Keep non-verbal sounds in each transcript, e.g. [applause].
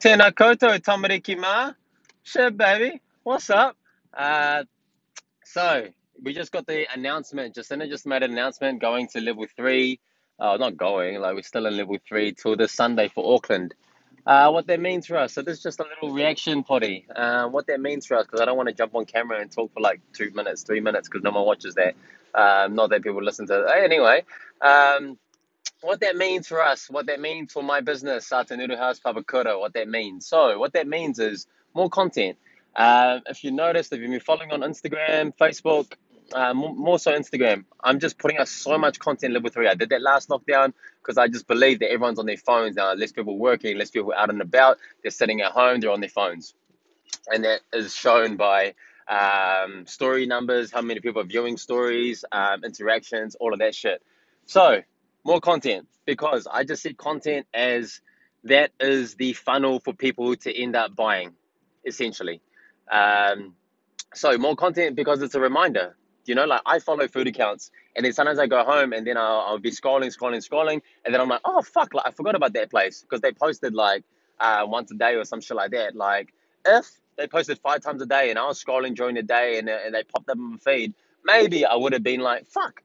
Tēnā koutou, tamariki mā. Shit, baby. What's up? Uh, so, we just got the announcement. Jacinda just made an announcement going to level three. Oh, not going, like we're still in level three till this Sunday for Auckland. Uh, what that means for us. So, this is just a little reaction potty. Uh, what that means for us, because I don't want to jump on camera and talk for like two minutes, three minutes, because no one watches that. Um, not that people listen to it. Anyway, um, what that means for us, what that means for my business, Satanuru House Papakura, what that means. So, what that means is more content. Uh, if you noticed, if you've been following on Instagram, Facebook, uh, more, so Instagram, I'm just putting out so much content level three. I did that last lockdown because I just believe that everyone's on their phones now. Less people working, less people out and about. They're sitting at home, they're on their phones. And that is shown by um, story numbers, how many people are viewing stories, um, interactions, all of that shit. So, more content because I just see content as that is the funnel for people to end up buying, essentially. Um, so more content because it's a reminder. You know, like I follow food accounts, and then sometimes I go home and then I'll, I'll be scrolling, scrolling, scrolling, and then I'm like, oh fuck, like I forgot about that place because they posted like uh, once a day or some shit like that. Like if they posted five times a day and I was scrolling during the day and, and they popped up in my feed, maybe I would have been like, fuck,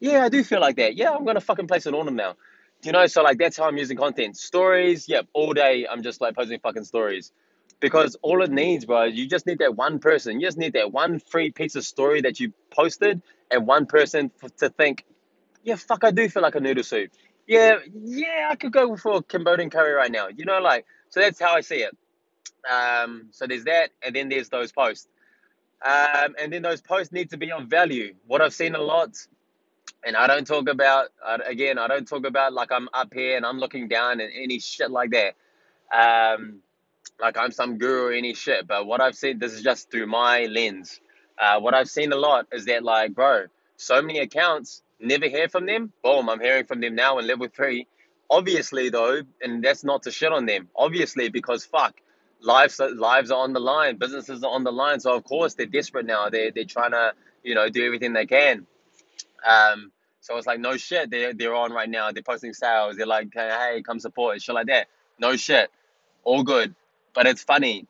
yeah, I do feel like that. Yeah, I'm gonna fucking place an order now. You know, so like that's how I'm using content. Stories, yep, all day I'm just like posting fucking stories. Because all it needs, bro, you just need that one person. You just need that one free piece of story that you posted and one person f- to think, yeah, fuck, I do feel like a noodle soup. Yeah, yeah, I could go for Cambodian curry right now. You know, like, so that's how I see it. Um, so there's that, and then there's those posts. Um, and then those posts need to be of value. What I've seen a lot and I don't talk about again. I don't talk about like I'm up here and I'm looking down and any shit like that. Um, like I'm some guru or any shit. But what I've seen, this is just through my lens. Uh, what I've seen a lot is that like, bro, so many accounts never hear from them. Boom, I'm hearing from them now in level three. Obviously though, and that's not to shit on them. Obviously because fuck, lives lives are on the line, businesses are on the line. So of course they're desperate now. They they're trying to you know do everything they can. Um, so it's like, no shit, they're, they're on right now. They're posting sales. They're like, hey, come support it, shit like that. No shit. All good. But it's funny.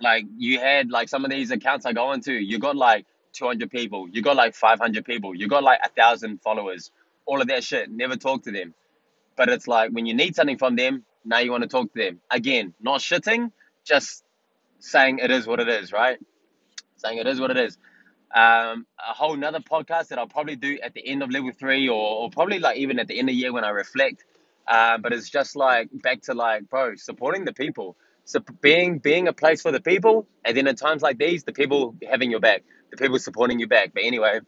Like, you had, like, some of these accounts I go into, you got, like, 200 people. You got, like, 500 people. You got, like, a 1,000 followers. All of that shit. Never talk to them. But it's like, when you need something from them, now you want to talk to them. Again, not shitting, just saying it is what it is, right? Saying it is what it is um, a whole nother podcast that I'll probably do at the end of level three or, or probably like even at the end of the year when I reflect. Uh, but it's just like back to like, bro, supporting the people. So being being a place for the people, and then at times like these, the people having your back, the people supporting you back. But anyway,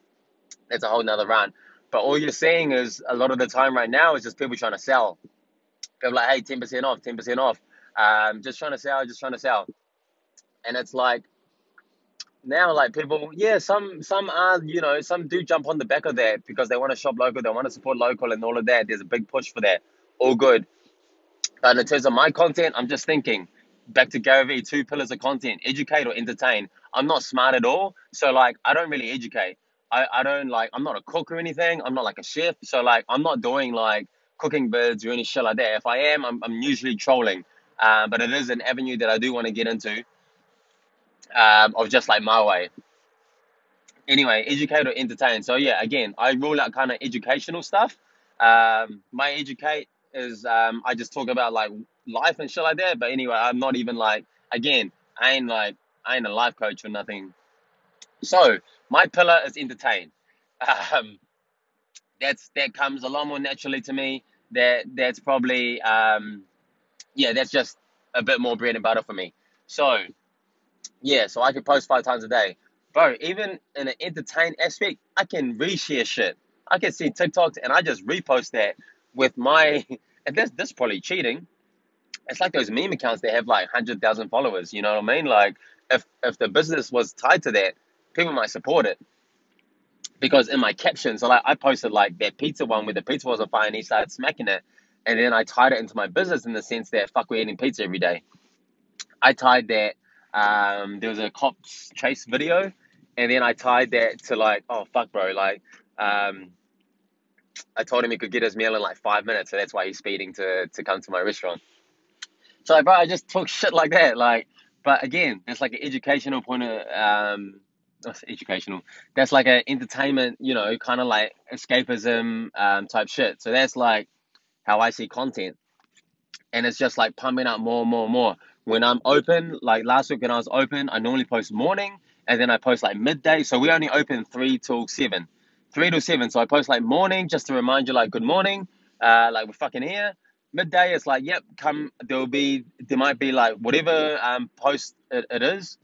that's a whole nother run. But all you're seeing is a lot of the time right now is just people trying to sell. People like, hey, ten percent off, ten percent off. Um, just trying to sell, just trying to sell. And it's like, now like people yeah some some are you know some do jump on the back of that because they want to shop local they want to support local and all of that. There's a big push for that. All good. But in terms of my content i'm just thinking back to gary vee two pillars of content educate or entertain. I'm not smart at all. So like i don't really educate. I, I don't like i'm not a cook or anything. I'm not like a chef. So like i'm not doing like cooking birds or any shit like that. If i am i'm, I'm usually trolling. Uh, but it is an avenue that i do want to get into um, of just like my way. Anyway, educate or entertain. So yeah, again, I rule out kind of educational stuff. Um, my educate is um, I just talk about like life and shit like that. But anyway, I'm not even like again, I ain't like I ain't a life coach or nothing. So my pillar is entertain. Um, that's that comes a lot more naturally to me. That that's probably um, yeah, that's just a bit more bread and butter for me. So yeah, so I can post five times a day. Bro, even in an entertain aspect, I can reshare shit. I can see TikToks and I just repost that with my [laughs] and this this is probably cheating. It's like those meme accounts that have like hundred thousand followers, you know what I mean? Like if if the business was tied to that, people might support it. Because in my caption, so like I posted like that pizza one where the pizza wasn't fine and he started smacking it. And then I tied it into my business in the sense that fuck we're eating pizza every day. I tied that um, there was a cops chase video, and then I tied that to like, oh fuck, bro, like, um, I told him he could get his meal in like five minutes, so that's why he's speeding to to come to my restaurant. So like, bro, I just talk shit like that. Like, but again, it's like an educational point of um, that's educational. That's like an entertainment, you know, kind of like escapism um type shit. So that's like how I see content, and it's just like pumping out more, and more, and more. When I'm open, like last week when I was open, I normally post morning, and then I post like midday. So we only open three till seven, three to seven. So I post like morning just to remind you, like good morning, uh, like we're fucking here. Midday it's like, yep, come. There'll be there might be like whatever um post it, it is.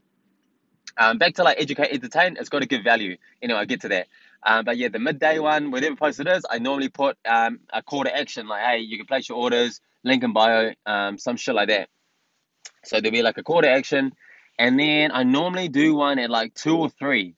Um, back to like educate, entertain. It's got to give value. Anyway, I get to that. Um, but yeah, the midday one, whatever post it is, I normally put um a call to action like, hey, you can place your orders, link in bio, um, some shit like that. So there'll be like a call to action, and then I normally do one at like two or three,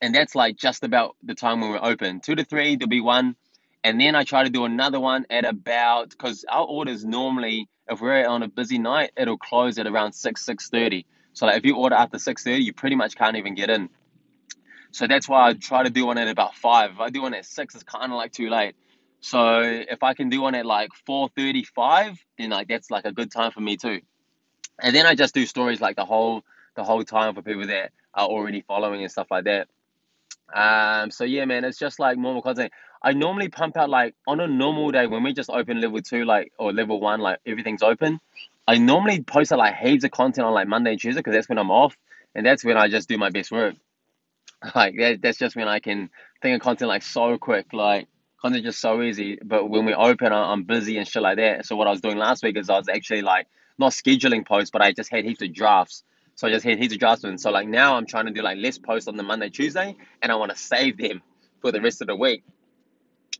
and that's like just about the time when we're open. Two to three, there'll be one, and then I try to do another one at about because our orders normally, if we're on a busy night, it'll close at around six six thirty. So like if you order after six thirty, you pretty much can't even get in. So that's why I try to do one at about five. If I do one at six, it's kind of like too late. So if I can do one at like four thirty-five, then like that's like a good time for me too. And then I just do stories like the whole the whole time for people that are already following and stuff like that. Um, so yeah, man, it's just like normal content. I normally pump out like on a normal day when we just open level two, like or level one, like everything's open. I normally post out like heaps of content on like Monday and Tuesday because that's when I'm off, and that's when I just do my best work. [laughs] Like that, that's just when I can think of content like so quick, like content just so easy. But when we open, I'm busy and shit like that. So what I was doing last week is I was actually like not scheduling posts, but I just had heaps of drafts. So I just had heaps of drafts. And so like now I'm trying to do like less posts on the Monday, Tuesday, and I want to save them for the rest of the week.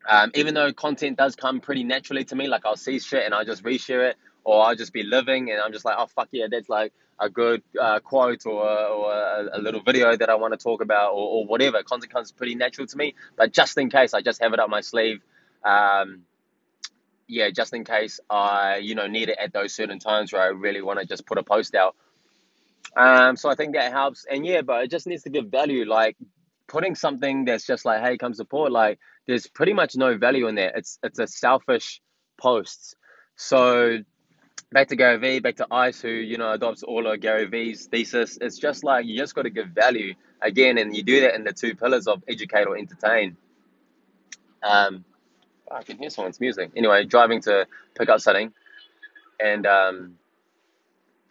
Um, even though content does come pretty naturally to me, like I'll see shit and I'll just reshare it, or I'll just be living and I'm just like, oh fuck yeah, that's like a good uh, quote or, or a, a little video that I want to talk about or, or whatever. Content comes pretty natural to me, but just in case, I just have it up my sleeve. Um, yeah, just in case I, you know, need it at those certain times where I really want to just put a post out. Um, so I think that helps. And yeah, but it just needs to give value. Like putting something that's just like, hey, come support. Like there's pretty much no value in there. It's it's a selfish post. So back to Gary Vee, back to Ice, who you know adopts all of Gary Vee's thesis. It's just like you just got to give value again, and you do that in the two pillars of educate or entertain. Um, I can hear someone's music. Anyway, driving to pick up something, and um,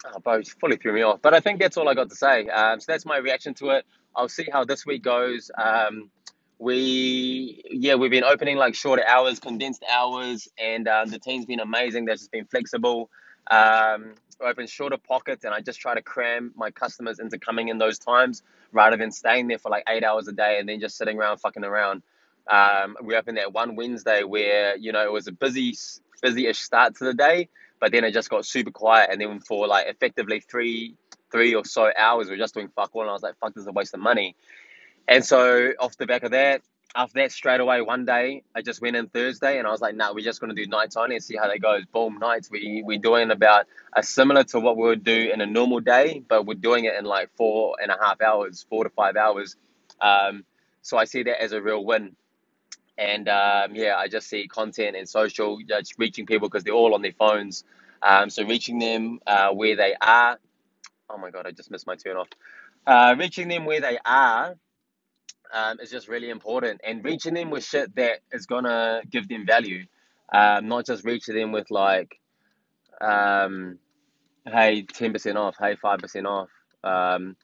oh, bro, fully threw me off. But I think that's all I got to say. Um, so that's my reaction to it. I'll see how this week goes. Um, we, yeah, we've been opening like shorter hours, condensed hours, and um, the team's been amazing. They've just been flexible. Um, open shorter pockets, and I just try to cram my customers into coming in those times rather than staying there for like eight hours a day and then just sitting around fucking around. Um, we opened that one Wednesday where you know it was a busy, busy-ish start to the day, but then it just got super quiet, and then for like effectively three, three or so hours, we are just doing fuck all, and I was like, fuck, this is a waste of money. And so off the back of that, after that, straight away one day, I just went in Thursday, and I was like, nah, we're just gonna do nights only and see how that goes. Boom, nights. We we're doing about a similar to what we would do in a normal day, but we're doing it in like four and a half hours, four to five hours. Um, so I see that as a real win. And um, yeah, I just see content and social just reaching people because they're all on their phones. Um, so reaching them uh, where they are. Oh my god, I just missed my turn off. Uh, reaching them where they are um, is just really important, and reaching them with shit that is gonna give them value. Um, not just reaching them with like, um, hey, ten percent off, hey, five percent off. Um,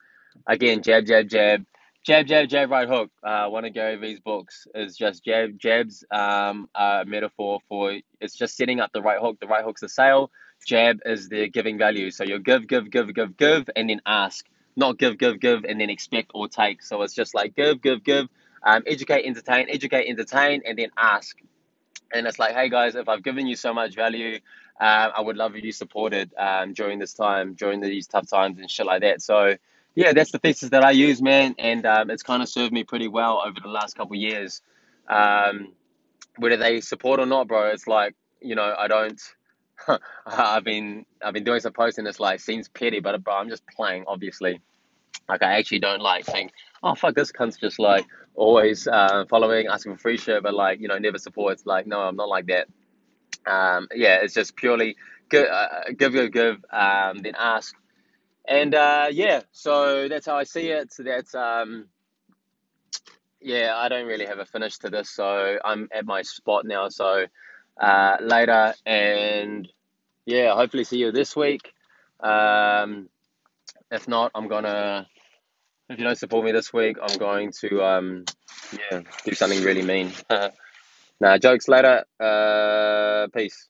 again, jab, jab, jab Jab, jab, jab, right hook. Uh, one of Gary Vee's books is just jab, jabs. Um, a metaphor for it's just setting up the right hook. The right hook's the sale. Jab is the giving value. So you give, give, give, give, give, and then ask. Not give, give, give, and then expect or take. So it's just like give, give, give. Um, educate, entertain, educate, entertain, and then ask. And it's like, hey guys, if I've given you so much value, uh, I would love if you supported um, during this time, during these tough times and shit like that. So yeah, that's the thesis that I use, man, and um, it's kind of served me pretty well over the last couple years. Um, whether they support or not, bro, it's like you know I don't. [laughs] I've been I've been doing some posts and it's like seems petty, but bro, I'm just playing, obviously. Like I actually don't like think, oh fuck, this cunt's just like always uh, following, asking for free shit, but like you know never supports. Like no, I'm not like that. Um, yeah, it's just purely give, uh, give, give, give, um, then ask. And uh, yeah, so that's how I see it. So that's um, yeah, I don't really have a finish to this, so I'm at my spot now. So uh, later, and yeah, hopefully see you this week. Um, if not, I'm gonna. If you don't support me this week, I'm going to um, yeah do something really mean. [laughs] nah, jokes later. Uh, peace.